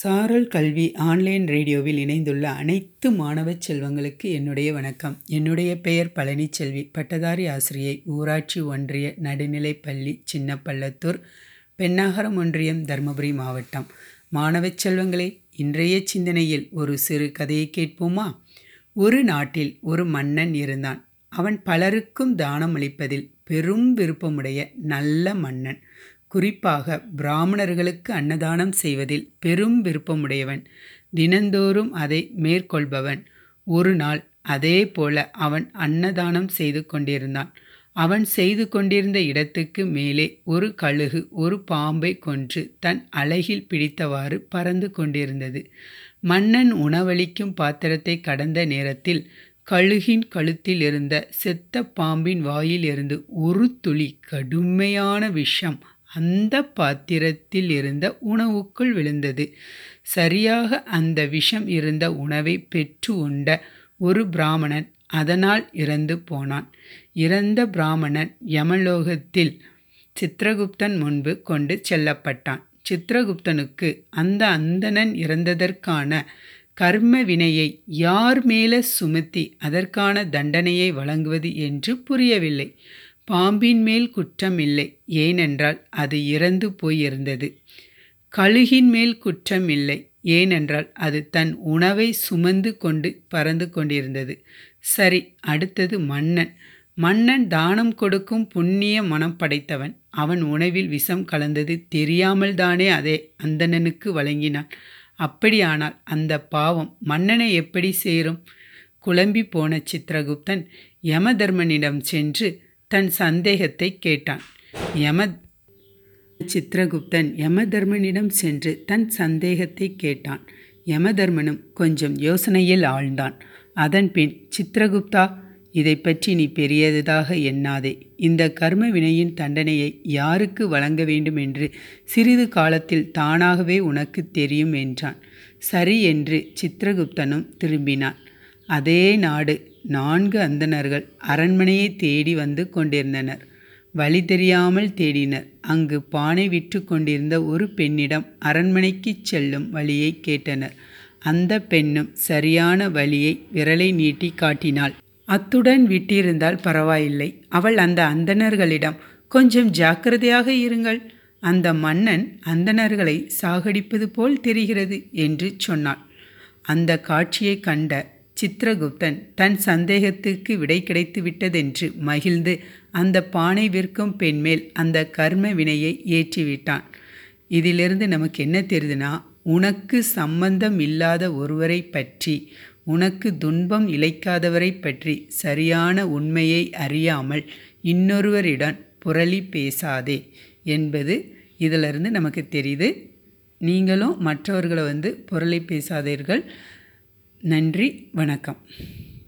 சாரல் கல்வி ஆன்லைன் ரேடியோவில் இணைந்துள்ள அனைத்து மாணவ செல்வங்களுக்கு என்னுடைய வணக்கம். என்னுடைய பெயர் பழனிச்செல்வி. பட்டதாரி ஆசிரியை ஊராட்சி ஒன்றிய நடுநிலைப்பள்ளி சின்னப்பள்ளத்தூர் பெண்ணாகரம் ஒன்றியம் தருமபுரி மாவட்டம். மாணவ செல்வங்களே இன்றைய சிந்தனையில் ஒரு சிறு கதையை கேட்போமா? ஒரு நாட்டில் ஒரு மன்னன் இருந்தான். அவன் பலருக்கும் தானம் அளிப்பதில் பெரும் விருப்பமுடைய நல்ல மன்னன். குறிப்பாக பிராமணர்களுக்கு அன்னதானம் செய்வதில் பெரும் விருப்பமுடையவன். தினந்தோறும் அதை மேற்கொள்பவன். ஒரு நாள் அதே போல அவன் அன்னதானம் செய்து கொண்டிருந்தான். அவன் செய்து கொண்டிருந்த இடத்துக்கு மேலே ஒரு கழுகு ஒரு பாம்பை கொன்று தன் அழகில் பிடித்தவாறு பறந்து கொண்டிருந்தது. மன்னன் உணவளிக்கும் பாத்திரத்தை கடந்த நேரத்தில் கழுகின் கழுத்தில் இருந்த செத்த பாம்பின் வாயில் இருந்து ஒரு துளி கடுமையான விஷம் அந்த பாத்திரத்தில் இருந்த உணவுக்குள் விழுந்தது. சரியாக அந்த விஷம் இருந்த உணவை பெற்று உண்ட ஒரு பிராமணன் அதனால் இறந்து போனான். இறந்த பிராமணன் யமலோகத்தில் சித்திரகுப்தன் முன்பு கொண்டு செல்லப்பட்டான். சித்திரகுப்தனுக்கு அந்த அந்தணன் இறந்ததற்கான கர்ம வினையை யார் மேலே சுமத்தி அதற்கான தண்டனையை வழங்குவது என்று புரியவில்லை. பாம்பின் மேல் குற்றம் இல்லை ஏனென்றால் அது இறந்து போயிருந்தது. கழுகின் மேல் குற்றம் இல்லை ஏனென்றால் அது தன் உணவை சுமந்து கொண்டு பறந்து கொண்டிருந்தது. சரி அடுத்தது மன்னன். மன்னன் தானம் கொடுக்கும் புண்ணிய மனம் படைத்தவன். அவன் உணவில் விஷம் கலந்தது தெரியாமல் தானே அதை அந்தணனுக்கு வழங்கினான். அப்படியானால் அந்த பாவம் மன்னனை எப்படி சேரும்? குழம்பி போன சித்திரகுப்தன் யமதர்மனிடம் சென்று தன் சந்தேகத்தை கேட்டான். யம சித்திரகுப்தன் யமதர்மனிடம் சென்று தன் சந்தேகத்தை கேட்டான். யமதர்மனும் கொஞ்சம் யோசனையில் ஆழ்ந்தான். அதன்பின் சித்திரகுப்தா இதை பற்றி நீ பெரியதாக எண்ணாதே. இந்த கர்ம வினையின் தண்டனையை யாருக்கு வழங்க வேண்டும் என்று சிறிது காலத்தில் தானாகவே உனக்கு தெரியும் என்றான். சரி என்று சித்திரகுப்தனும் திரும்பினான். அதே நாடு நான்கு அந்தணர்கள் அரண்மனையை தேடி வந்து கொண்டிருந்தனர். வழி தெரியாமல் தேடினர். அங்கு பானை விற்று கொண்டிருந்த ஒரு பெண்ணிடம் அரண்மனைக்கு செல்லும் வழியை கேட்டனர். அந்த பெண்ணும் சரியான வழியை விரலை நீட்டி காட்டினாள். அத்துடன் விட்டிருந்தால் பரவாயில்லை. அவள் அந்த அந்தணர்களிடம் கொஞ்சம் ஜாக்கிரதையாக இருங்கள். அந்த மன்னன் அந்தணர்களை சாகடிப்பது போல் தெரிகிறது என்று சொன்னாள். அந்த காட்சியை கண்ட சித்திரகுப்தன் தன் சந்தேகத்துக்கு விடை கிடைத்து விட்டதென்று மகிழ்ந்து அந்த பானை விற்கும் பெண்மேல் அந்த கர்ம வினையை ஏற்றிவிட்டான். இதிலிருந்து நமக்கு என்ன தெரியுதுன்னா உனக்கு சம்பந்தம் இல்லாத ஒருவரை பற்றி உனக்கு துன்பம் இழைக்காதவரை பற்றி சரியான உண்மையை அறியாமல் இன்னொருவரிடம் புரளி பேசாதே என்பது இதிலிருந்து நமக்கு தெரியுது. நீங்களும் மற்றவர்களை வந்து புரளி பேசாதீர்கள். நன்றி வணக்கம்.